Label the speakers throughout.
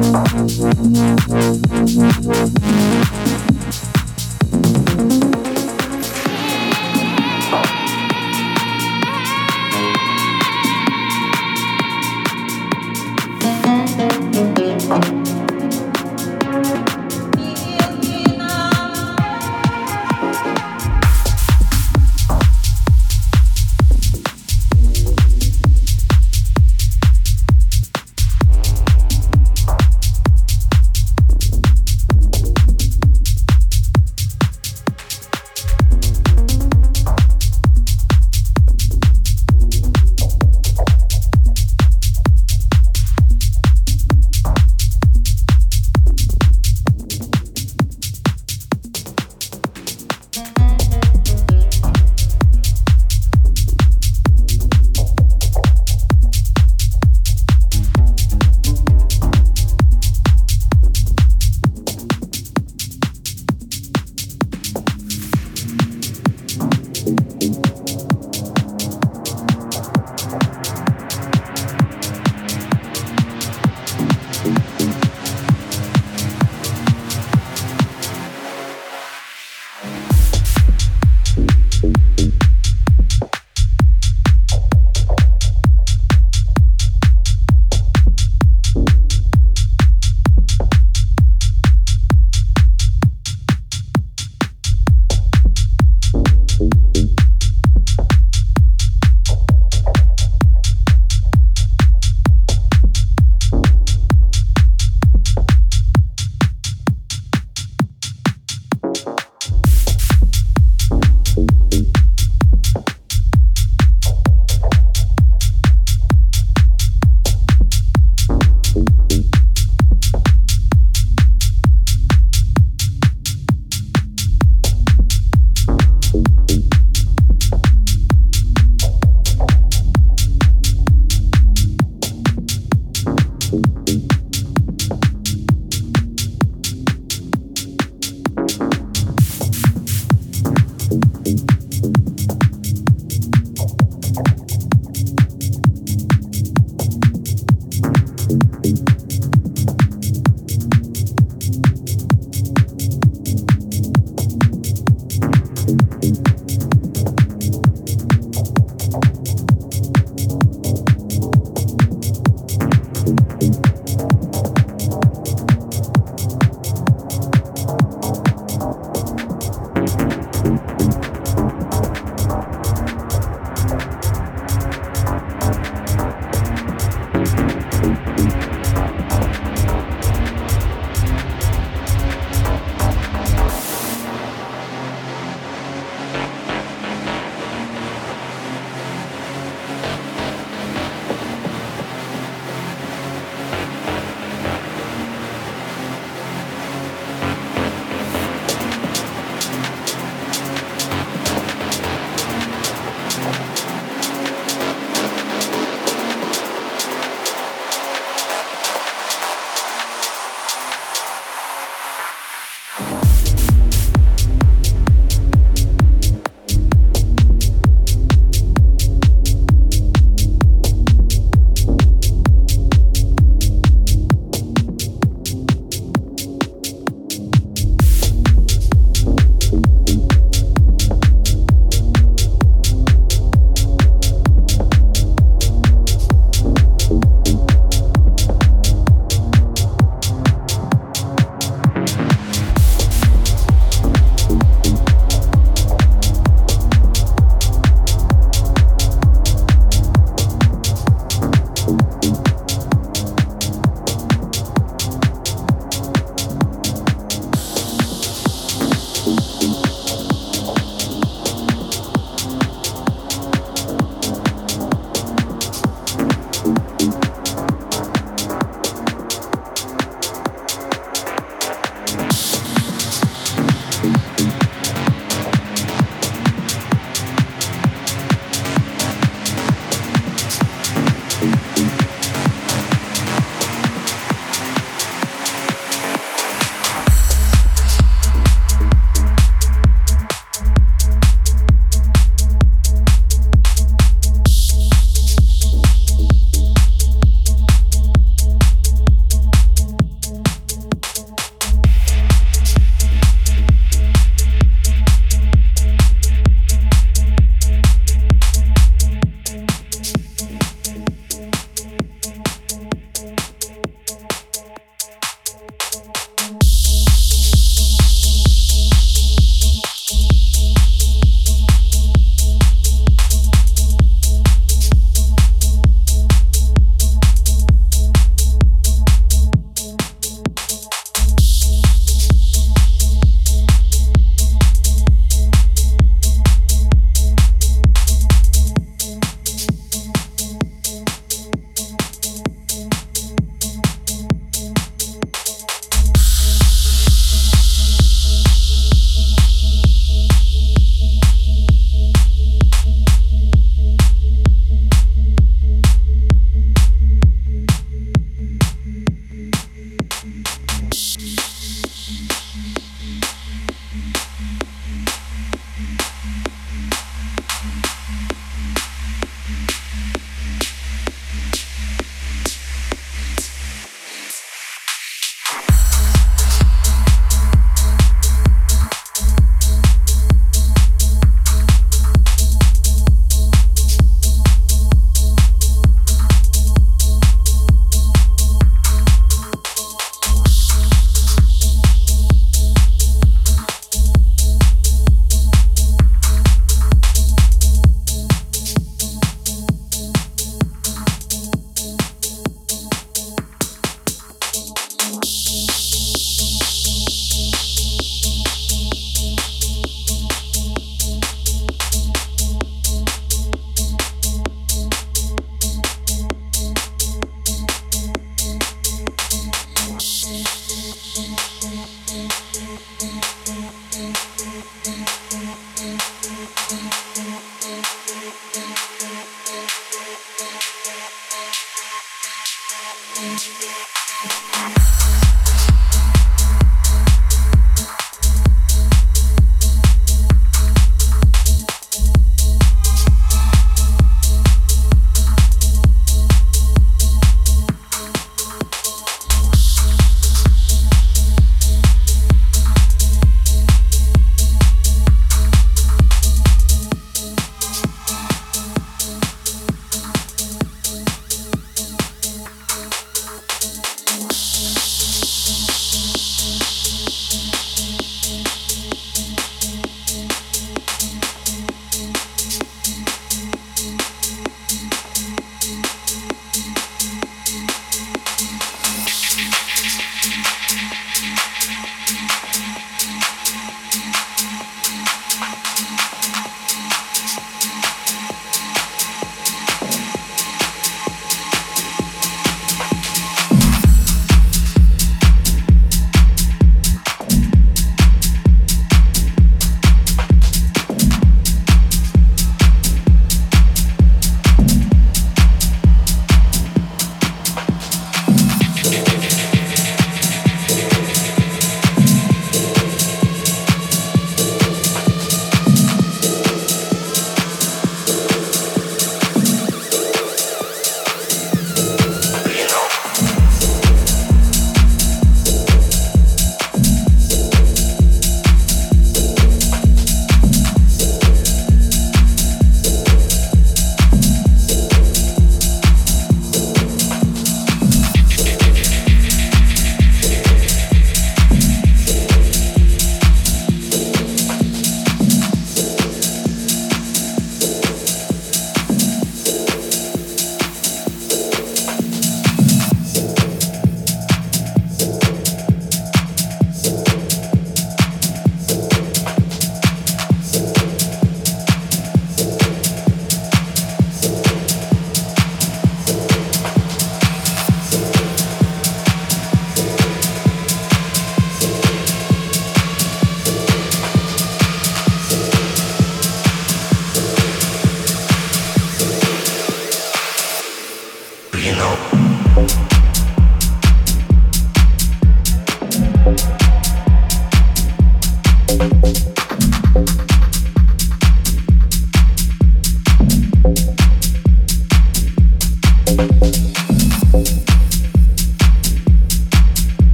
Speaker 1: Thank you.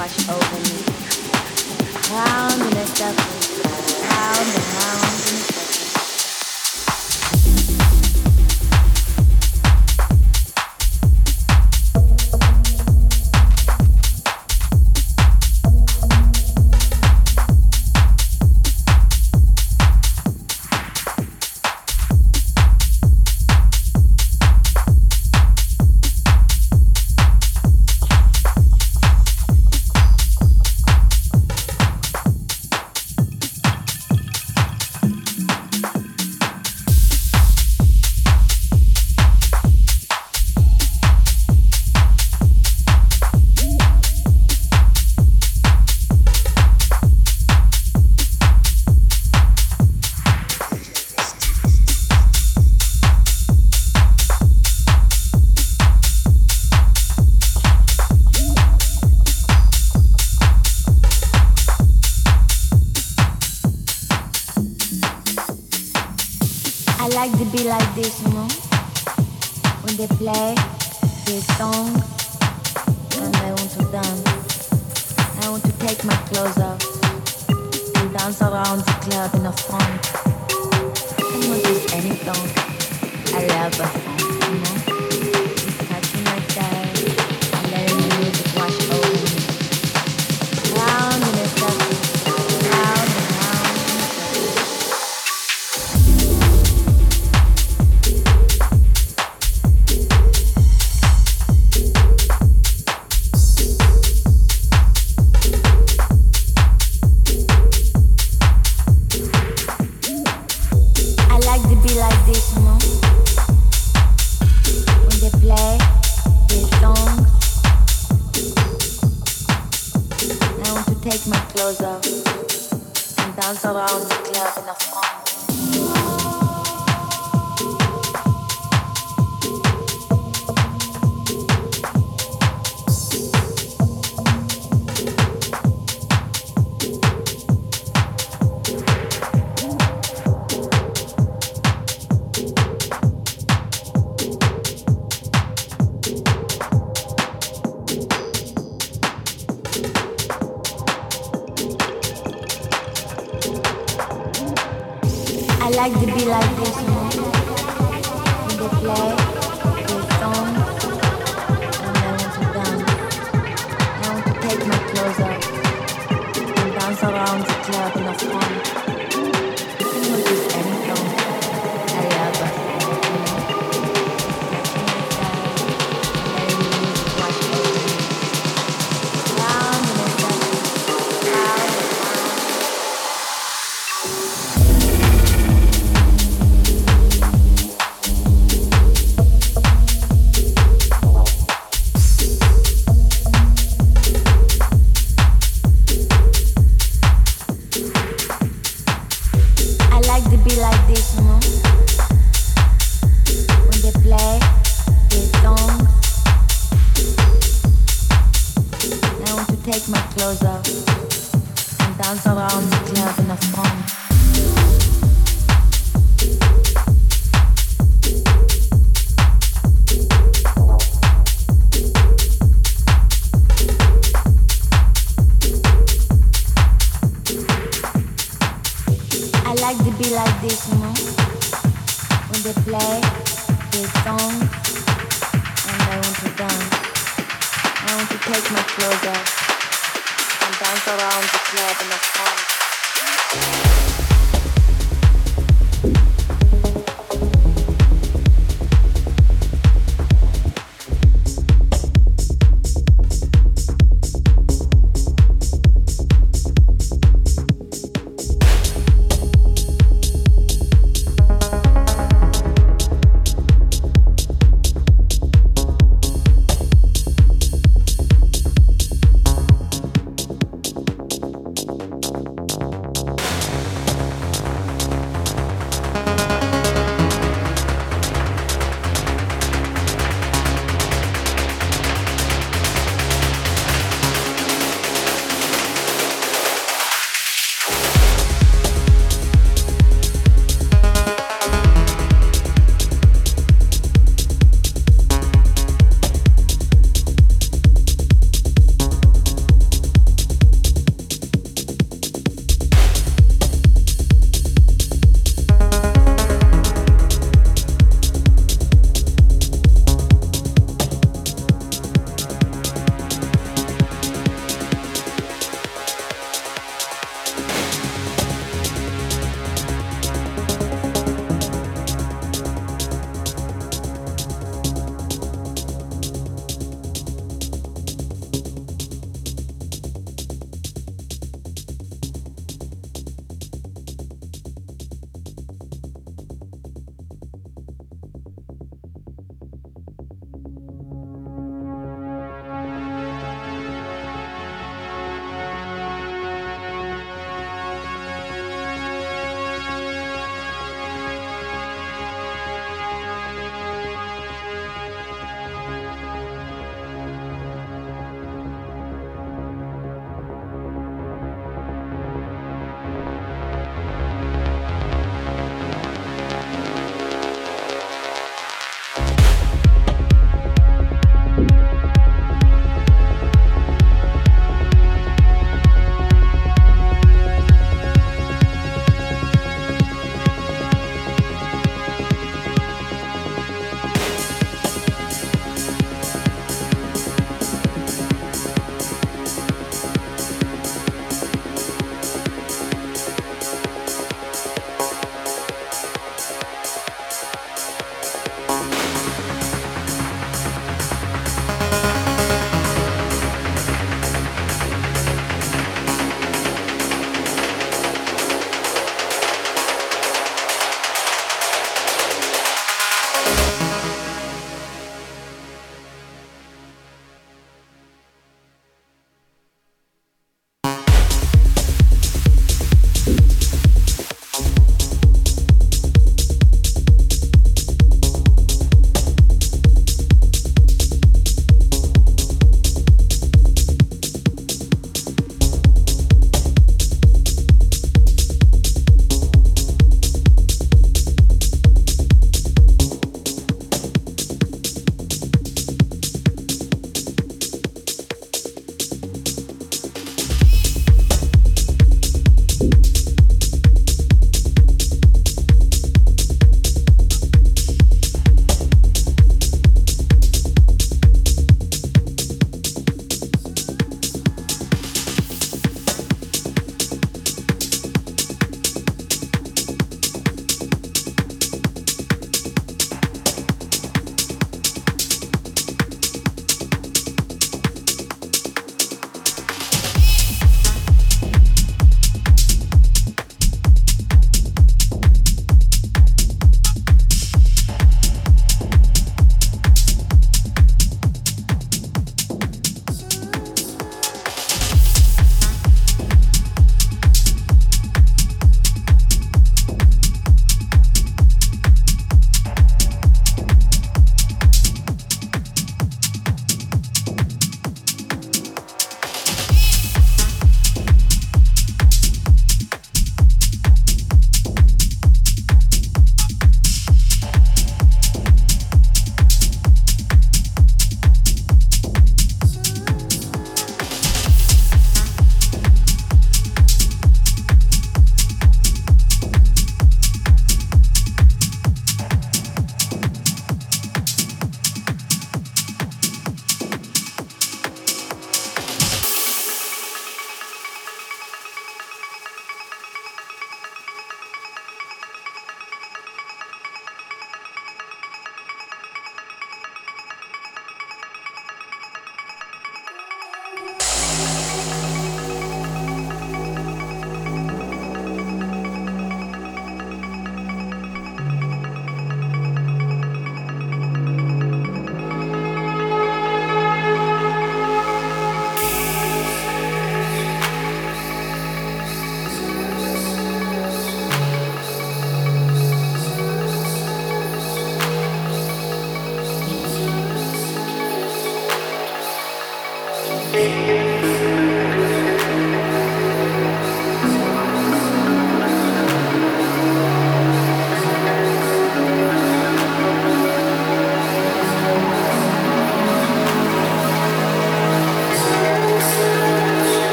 Speaker 1: Wash over me. Round and a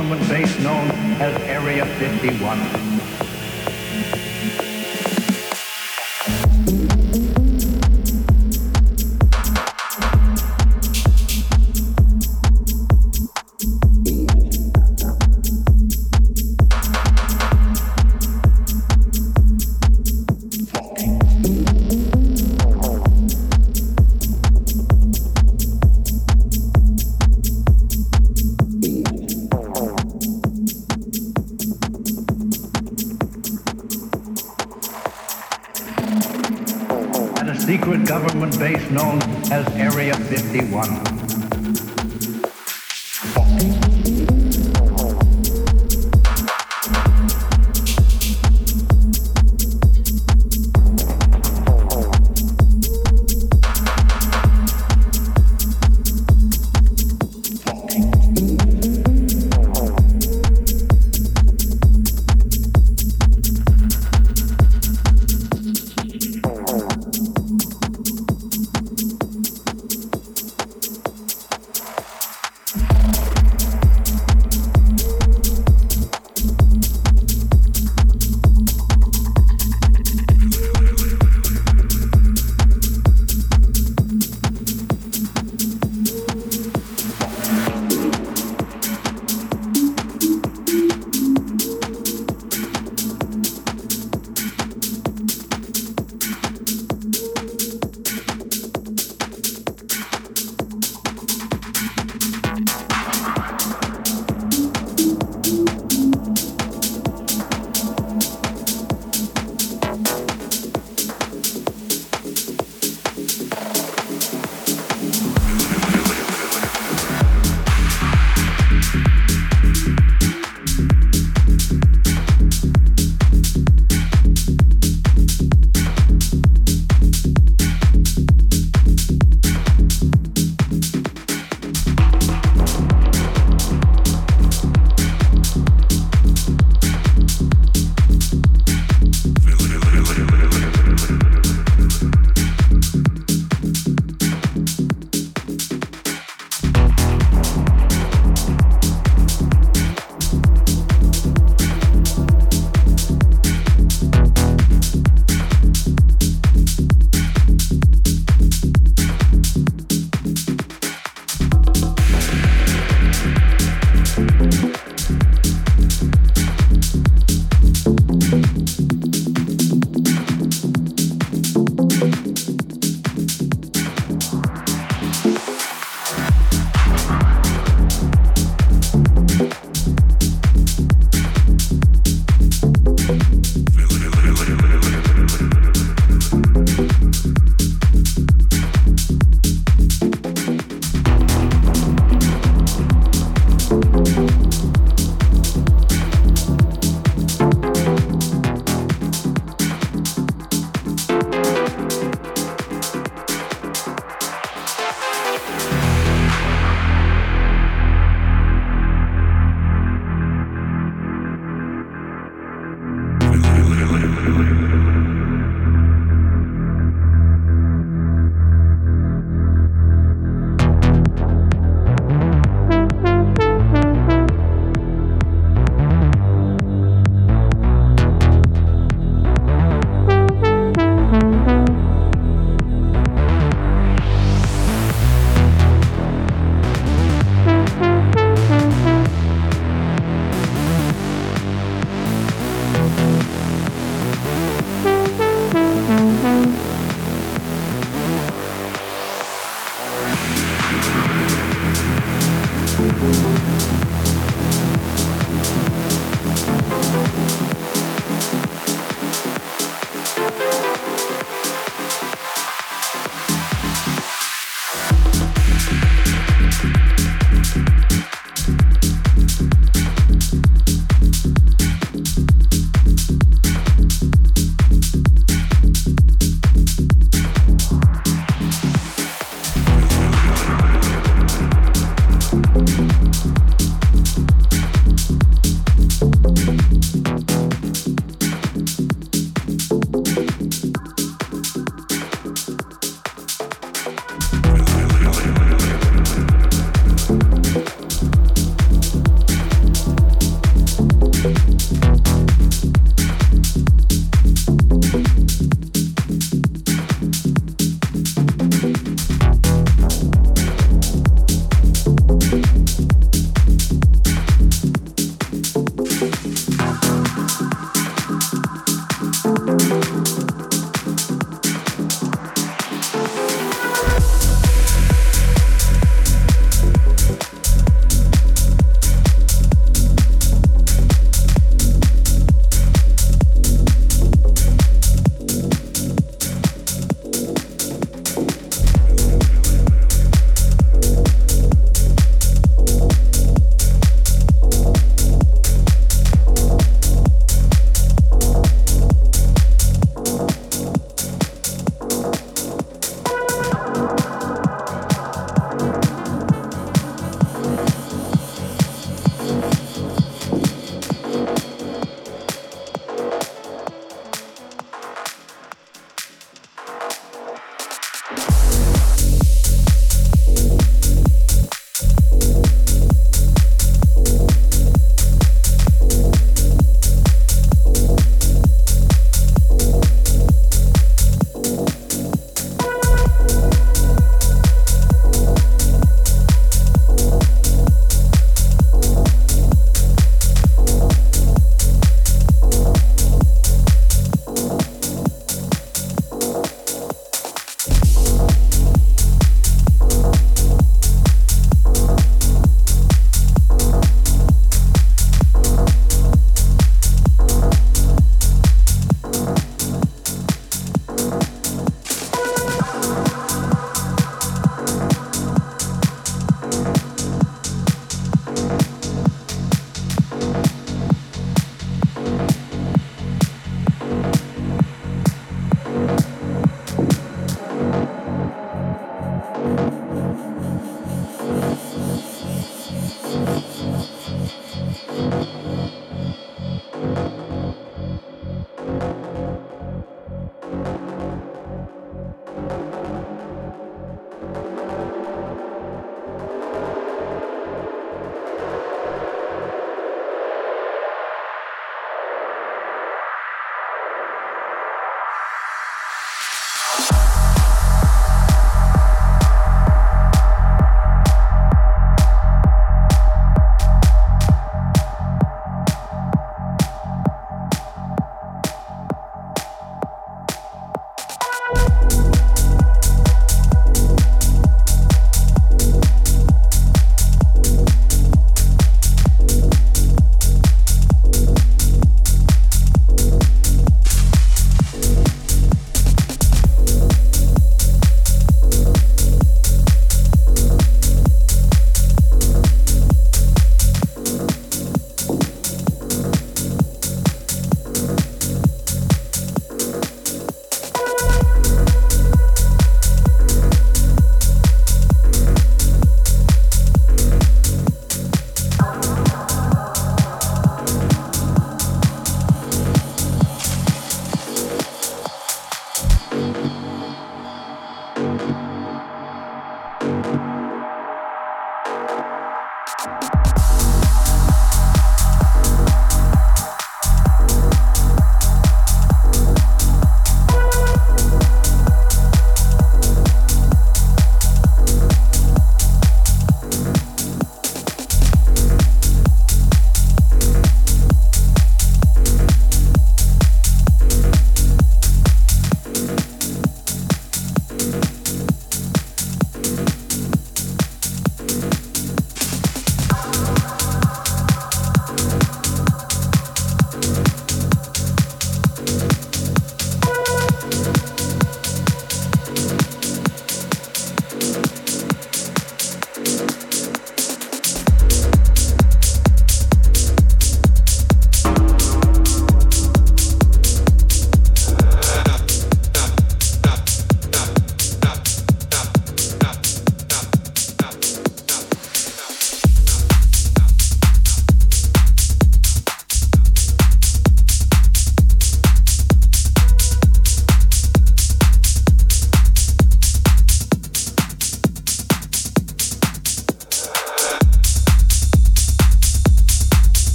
Speaker 2: secret